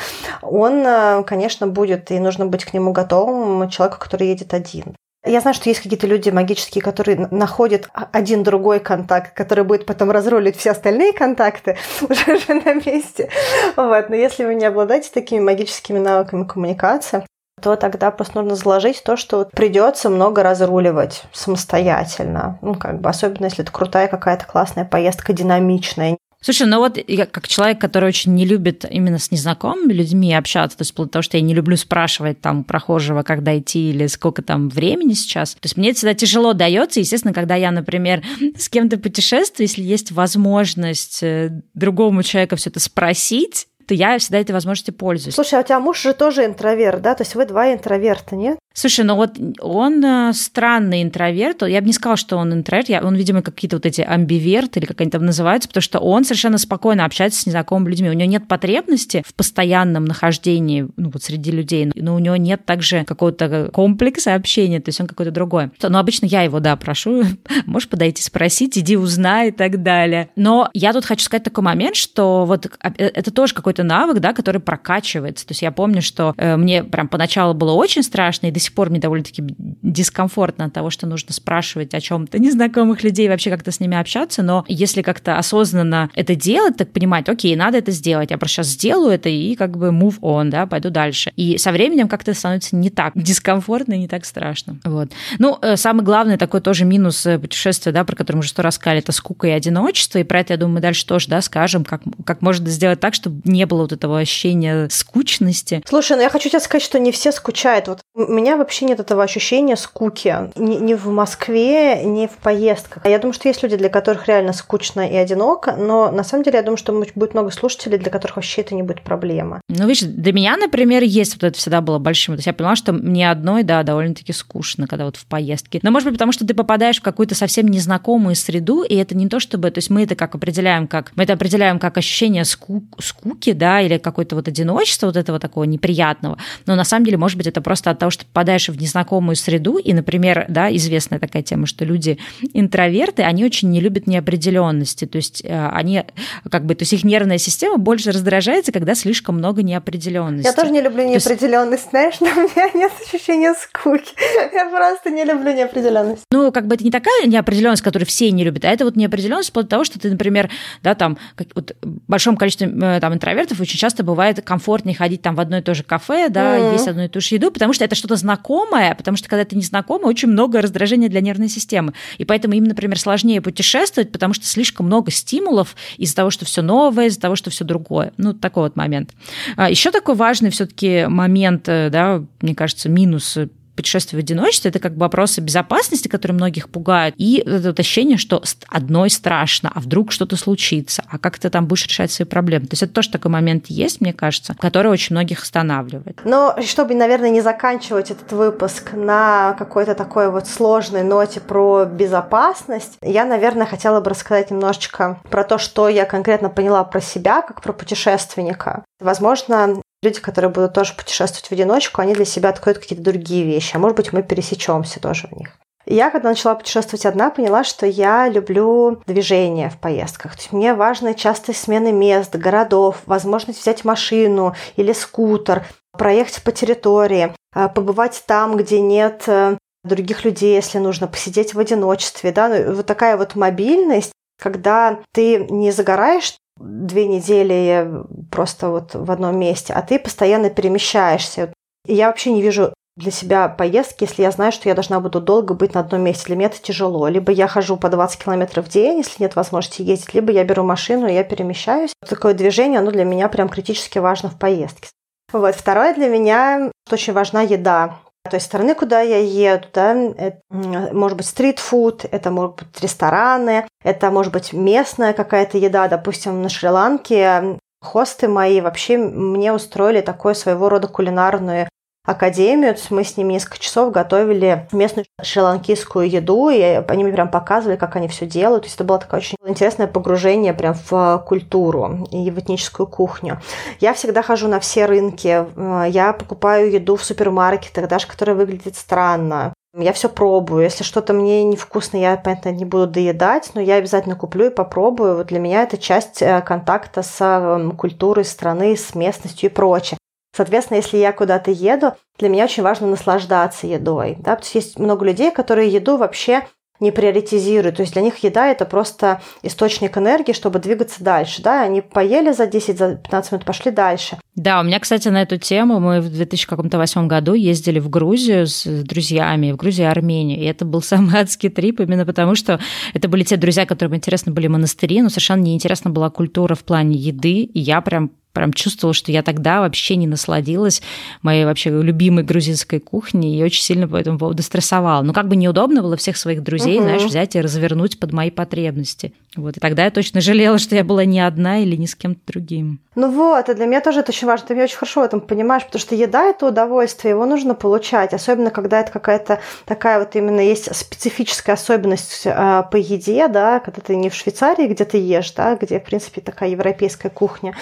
он, э, конечно, будет, и нужно быть к нему готовым человеку, который едет один. Я знаю, что есть какие-то люди магические, которые находят один другой контакт, который будет потом разрулить все остальные контакты уже, уже на месте. Вот. Но если вы не обладаете такими магическими навыками коммуникации, то тогда просто нужно заложить то, что придется много разруливать самостоятельно. Ну, как бы, особенно если это крутая какая-то классная поездка, динамичная. Слушай, ну вот я как человек, который очень не любит именно с незнакомыми людьми общаться, то есть того, что я не люблю спрашивать там прохожего, когда идти или сколько там времени сейчас. То есть мне это всегда тяжело дается. Естественно, когда я, например, с кем-то путешествую, если есть возможность э, другому человеку все это спросить, то я всегда этой возможностью пользуюсь. Слушай, а у тебя муж же тоже интроверт, да? То есть вы два интроверта, нет? Слушай, ну вот он э, странный интроверт. Я бы не сказала, что он интроверт. Я, он, видимо, какие-то вот эти амбиверты или как они там называются, потому что он совершенно спокойно общается с незнакомыми людьми. У него нет потребности в постоянном нахождении ну, вот среди людей, но у него нет также какого-то комплекса общения, то есть он какой-то другой. Но обычно я его, да, прошу, можешь подойти спросить, иди узнай и так далее. Но я тут хочу сказать такой момент, что вот э, это тоже какой-то навык, да, который прокачивается. То есть я помню, что э, мне прям поначалу было очень страшно, и до сих пор мне довольно-таки дискомфортно от того, что нужно спрашивать о чем-то незнакомых людей, вообще как-то с ними общаться, но если как-то осознанно это делать, так понимать, окей, надо это сделать, я просто сейчас сделаю это и как бы move on, да, пойду дальше. И со временем как-то становится не так дискомфортно и не так страшно. Вот. Ну, э, самый главный такой тоже минус э, путешествия, да, про который мы уже сто раз сказали, это скука и одиночество, и про это, я думаю, мы дальше тоже, да, скажем, как, как можно сделать так, чтобы не было вот этого ощущения скучности. Слушай, ну я хочу тебе сказать, что не все скучают. Вот у меня вообще нет этого ощущения скуки. Ни, ни в Москве, ни в поездках. Я думаю, что есть люди, для которых реально скучно и одиноко, но на самом деле я думаю, что будет много слушателей, для которых вообще это не будет проблема. Ну, видишь, для меня, например, есть вот это всегда было большим. То есть я поняла, что мне одной, да, довольно-таки скучно, когда вот в поездке. Но, может быть, потому что ты попадаешь в какую-то совсем незнакомую среду, и это не то, чтобы... То есть мы это как определяем, как... Мы это определяем как ощущение ску... скуки, да, или какое-то вот одиночество вот этого такого неприятного. Но на самом деле, может быть, это просто от того, что попадаешь в незнакомую среду, и, например, да, известная такая тема, что люди интроверты, они очень не любят неопределенности, то есть э, они как бы, то есть их нервная система больше раздражается, когда слишком много неопределенности. Я тоже не люблю неопределенность, есть... знаешь, но у меня нет ощущения скуки. Я просто не люблю неопределенность. Ну, как бы это не такая неопределенность, которую все не любят, а это вот неопределенность вплоть до того, что ты, например, да, там, как, вот, большом количестве э, там интровертов очень часто бывает комфортнее ходить там в одно и то же кафе, да, mm-hmm. есть одну и ту же еду, потому что это что-то знакомое, потому что когда это незнакомо, очень много раздражения для нервной системы. И поэтому им, например, сложнее путешествовать, потому что слишком много стимулов из-за того, что все новое, из-за того, что все другое. Ну, такой вот момент. А Еще такой важный все-таки момент, э, да, мне кажется, минус путешествие в одиночестве, это как бы вопросы безопасности, которые многих пугают, и это ощущение, что одной страшно, а вдруг что-то случится, а как ты там будешь решать свои проблемы. То есть это тоже такой момент есть, мне кажется, который очень многих останавливает. Но чтобы, наверное, не заканчивать этот выпуск на какой-то такой вот сложной ноте про безопасность, я, наверное, хотела бы рассказать немножечко про то, что я конкретно поняла про себя, как про путешественника. Возможно, люди, которые будут тоже путешествовать в одиночку, они для себя откроют какие-то другие вещи, а может быть, мы пересечемся тоже в них. Я, когда начала путешествовать одна, поняла, что я люблю движение в поездках. То есть мне важны частые смены мест, городов, возможность взять машину или скутер, проехать по территории, а, побывать там, где нет э, других людей, если нужно, посидеть в одиночестве. Да? Ну, вот такая вот мобильность, когда ты не загораешь две недели просто вот в одном месте, а ты постоянно перемещаешься. И я вообще не вижу для себя поездки, если я знаю, что я должна буду долго быть на одном месте. Для меня это тяжело. Либо я хожу по 20 километров в день, если нет возможности ездить, либо я беру машину и я перемещаюсь. Такое движение, оно для меня прям критически важно в поездке. Вот. Второе для меня, что очень важна еда той страны, куда я еду, да, это, может быть стритфуд, это может быть рестораны, это может быть местная какая-то еда, допустим, на Шри-Ланке хосты мои вообще мне устроили такое своего рода кулинарную академию. мы с ними несколько часов готовили местную шри-ланкийскую еду, и они мне прям показывали, как они все делают. То есть это было такое очень интересное погружение прям в культуру и в этническую кухню. Я всегда хожу на все рынки. Я покупаю еду в супермаркетах, даже которая выглядит странно. Я все пробую. Если что-то мне невкусно, я, понятно, не буду доедать, но я обязательно куплю и попробую. Вот для меня это часть э, контакта с культурой страны, с местностью и прочее. Соответственно, если я куда-то еду, для меня очень важно наслаждаться едой. Да? То есть есть много людей, которые еду вообще не приоритизируют. То есть для них еда – это просто источник энергии, чтобы двигаться дальше. Да? Они поели за 10-15 за минут, пошли дальше. Да, у меня, кстати, на эту тему мы в 2008 году ездили в Грузию с друзьями, в Грузию и Армению. И это был самый адский трип, именно потому что это были те друзья, которым интересны были монастыри, но совершенно неинтересна была культура в плане еды. И я прям прям чувствовала, что я тогда вообще не насладилась моей вообще любимой грузинской кухней и очень сильно по этому поводу стрессовала. Но как бы неудобно было всех своих друзей, угу. знаешь, взять и развернуть под мои потребности. Вот. И тогда я точно жалела, что я была не одна или не с кем-то другим. Ну вот, и для меня тоже это очень важно. Ты меня очень хорошо в этом понимаешь, потому что еда – это удовольствие, его нужно получать. Особенно, когда это какая-то такая вот именно есть специфическая особенность э, по еде, да, когда ты не в Швейцарии, где ты ешь, да, где, в принципе, такая европейская кухня,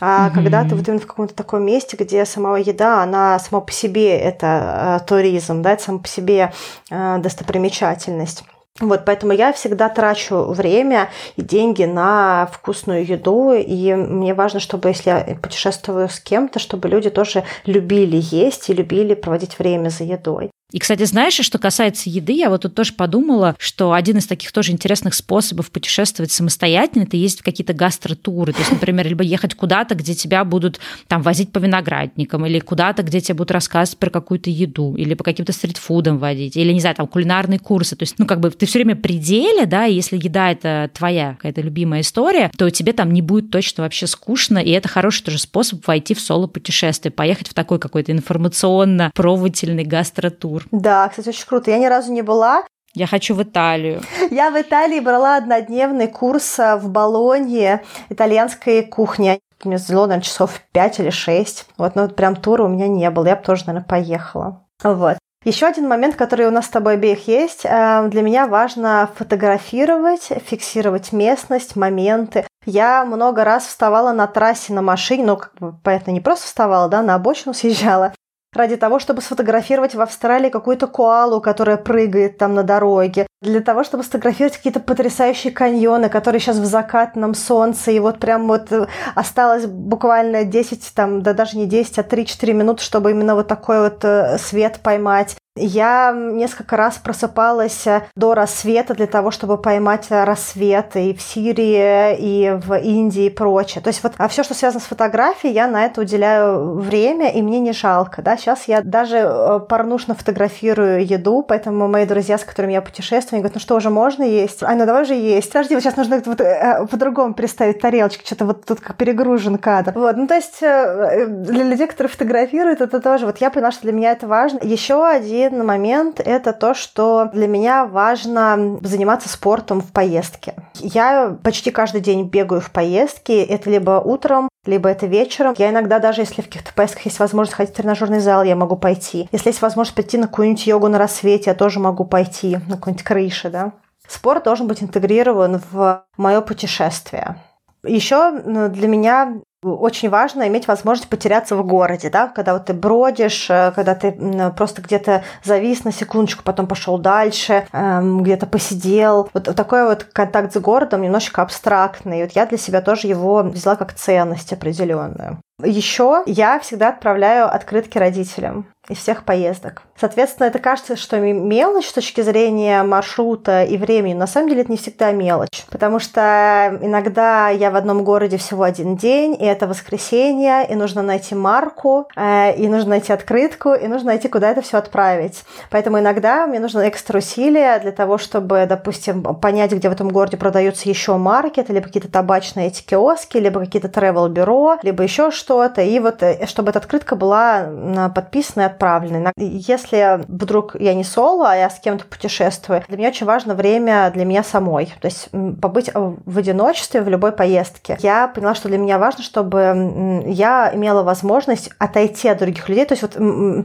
а mm-hmm. когда ты вот именно в каком-то таком месте, где сама еда, она сама по себе это э, туризм, да, это сама по себе э, достопримечательность. Вот, поэтому я всегда трачу время и деньги на вкусную еду, и мне важно, чтобы если я путешествую с кем-то, чтобы люди тоже любили есть и любили проводить время за едой. И, кстати, знаешь, что касается еды, я вот тут тоже подумала, что один из таких тоже интересных способов путешествовать самостоятельно, это есть какие-то гастротуры. То есть, например, либо ехать куда-то, где тебя будут там возить по виноградникам, или куда-то, где тебе будут рассказывать про какую-то еду, или по каким-то стритфудам водить, или, не знаю, там, кулинарные курсы. То есть, ну, как бы ты все время при деле, да, и если еда – это твоя какая-то любимая история, то тебе там не будет точно вообще скучно, и это хороший тоже способ войти в соло-путешествие, поехать в такой какой-то информационно-пробовательный гастротур тур. Да, кстати, очень круто. Я ни разу не была. Я хочу в Италию. Я в Италии брала однодневный курс э, в Болонье итальянской кухни. Мне заняло, наверное, часов 5 или 6. Вот, но вот прям тура у меня не было. Я бы тоже, наверное, поехала. Вот. Еще один момент, который у нас с тобой обеих есть. Э, для меня важно фотографировать, фиксировать местность, моменты. Я много раз вставала на трассе на машине, ну, как бы, понятно, не просто вставала, да, на обочину съезжала, ради того, чтобы сфотографировать в Австралии какую-то коалу, которая прыгает там на дороге, для того, чтобы сфотографировать какие-то потрясающие каньоны, которые сейчас в закатном солнце, и вот прям вот э, осталось буквально 10, там, да даже не 10, а 3-4 минуты, чтобы именно вот такой вот э, свет поймать. Я несколько раз просыпалась э, до рассвета для того, чтобы поймать рассвет и в Сирии, и в Индии и прочее. То есть вот а все, что связано с фотографией, я на это уделяю время, и мне не жалко. Да? Сейчас я даже э, порнушно фотографирую еду, поэтому мои друзья, с которыми я путешествую, они говорят, ну что, уже можно есть? Ай, ну давай же есть. Подожди, вот сейчас нужно вот, э, по-другому представить тарелочки, что-то вот тут как перегружен кадр. Вот, ну то есть для людей, которые фотографируют, это тоже, вот я поняла, что для меня это важно. Еще один один момент – это то, что для меня важно заниматься спортом в поездке. Я почти каждый день бегаю в поездке. Это либо утром, либо это вечером. Я иногда даже, если в каких-то поездках есть возможность ходить в тренажерный зал, я могу пойти. Если есть возможность пойти на какую-нибудь йогу на рассвете, я тоже могу пойти на какой-нибудь крыше, да. Спорт должен быть интегрирован в мое путешествие. Еще для меня очень важно иметь возможность потеряться в городе, да, когда вот ты бродишь, э, когда ты просто где-то завис на секундочку, потом пошел дальше, эм, где-то посидел. Вот такой вот контакт с городом немножечко абстрактный. Вот я для себя тоже его взяла как ценность определенную. Еще я всегда отправляю открытки родителям из всех поездок. Соответственно, это кажется, что мелочь с точки зрения маршрута и времени. На самом деле это не всегда мелочь, потому что иногда я в одном городе всего один день, и это воскресенье, и нужно найти марку, э, и нужно найти открытку, и нужно найти, куда это все отправить. Поэтому иногда мне нужно экстра усилия для того, чтобы, допустим, понять, где в этом городе продаются еще маркет, либо какие-то табачные эти киоски, либо какие-то travel-бюро, либо еще что-то. И вот э, чтобы эта открытка была подписана отправлена. Если вдруг я не соло, а я с кем-то путешествую, для меня очень важно время для меня самой. То есть побыть в одиночестве в любой поездке. Я поняла, что для меня важно, чтобы я имела возможность отойти от других людей. То есть вот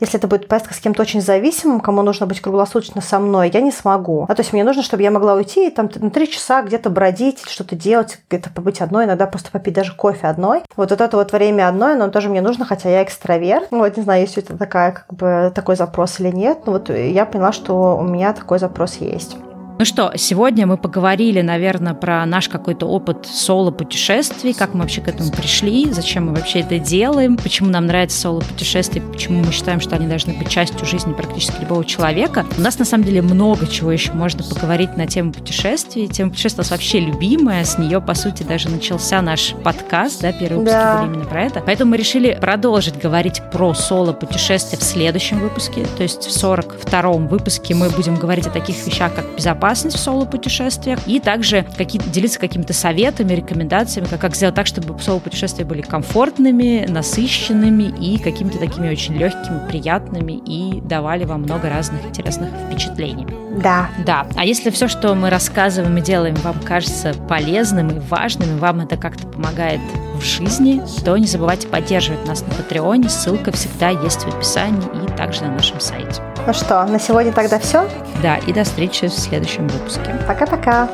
если это будет поездка с кем-то очень зависимым, кому нужно быть круглосуточно со мной, я не смогу. А то есть мне нужно, чтобы я могла уйти и там на три часа где-то бродить, что-то делать, где-то побыть одной, иногда просто попить даже кофе одной. Вот, вот это вот время одной, но тоже мне нужно, хотя я экстраверт. Ну, вот не знаю, есть это такая, как бы, такой запрос или нет. Но вот я поняла, что у меня такой запрос есть. Ну что, сегодня мы поговорили, наверное, про наш какой-то опыт соло-путешествий, как мы вообще к этому пришли, зачем мы вообще это делаем, почему нам нравятся соло-путешествия, почему мы считаем, что они должны быть частью жизни практически любого человека. У нас на самом деле много чего еще можно поговорить на тему путешествий. Тема путешествий у нас вообще любимая, с нее, по сути, даже начался наш подкаст, да, первый выпуск да. были именно про это. Поэтому мы решили продолжить говорить про соло-путешествия в следующем выпуске, то есть в 42-м выпуске мы будем говорить о таких вещах, как безопасность, безопасность в соло-путешествиях и также какие делиться какими-то советами, рекомендациями, как, как сделать так, чтобы соло-путешествия были комфортными, насыщенными и какими-то такими очень легкими, приятными и давали вам много разных интересных впечатлений. Да. Да. А если все, что мы рассказываем и делаем, вам кажется полезным и важным, и вам это как-то помогает в жизни, то не забывайте поддерживать нас на Патреоне. Ссылка всегда есть в описании и также на нашем сайте. Ну что, на сегодня тогда все? Да, и до встречи в следующем выпуске. Пока-пока.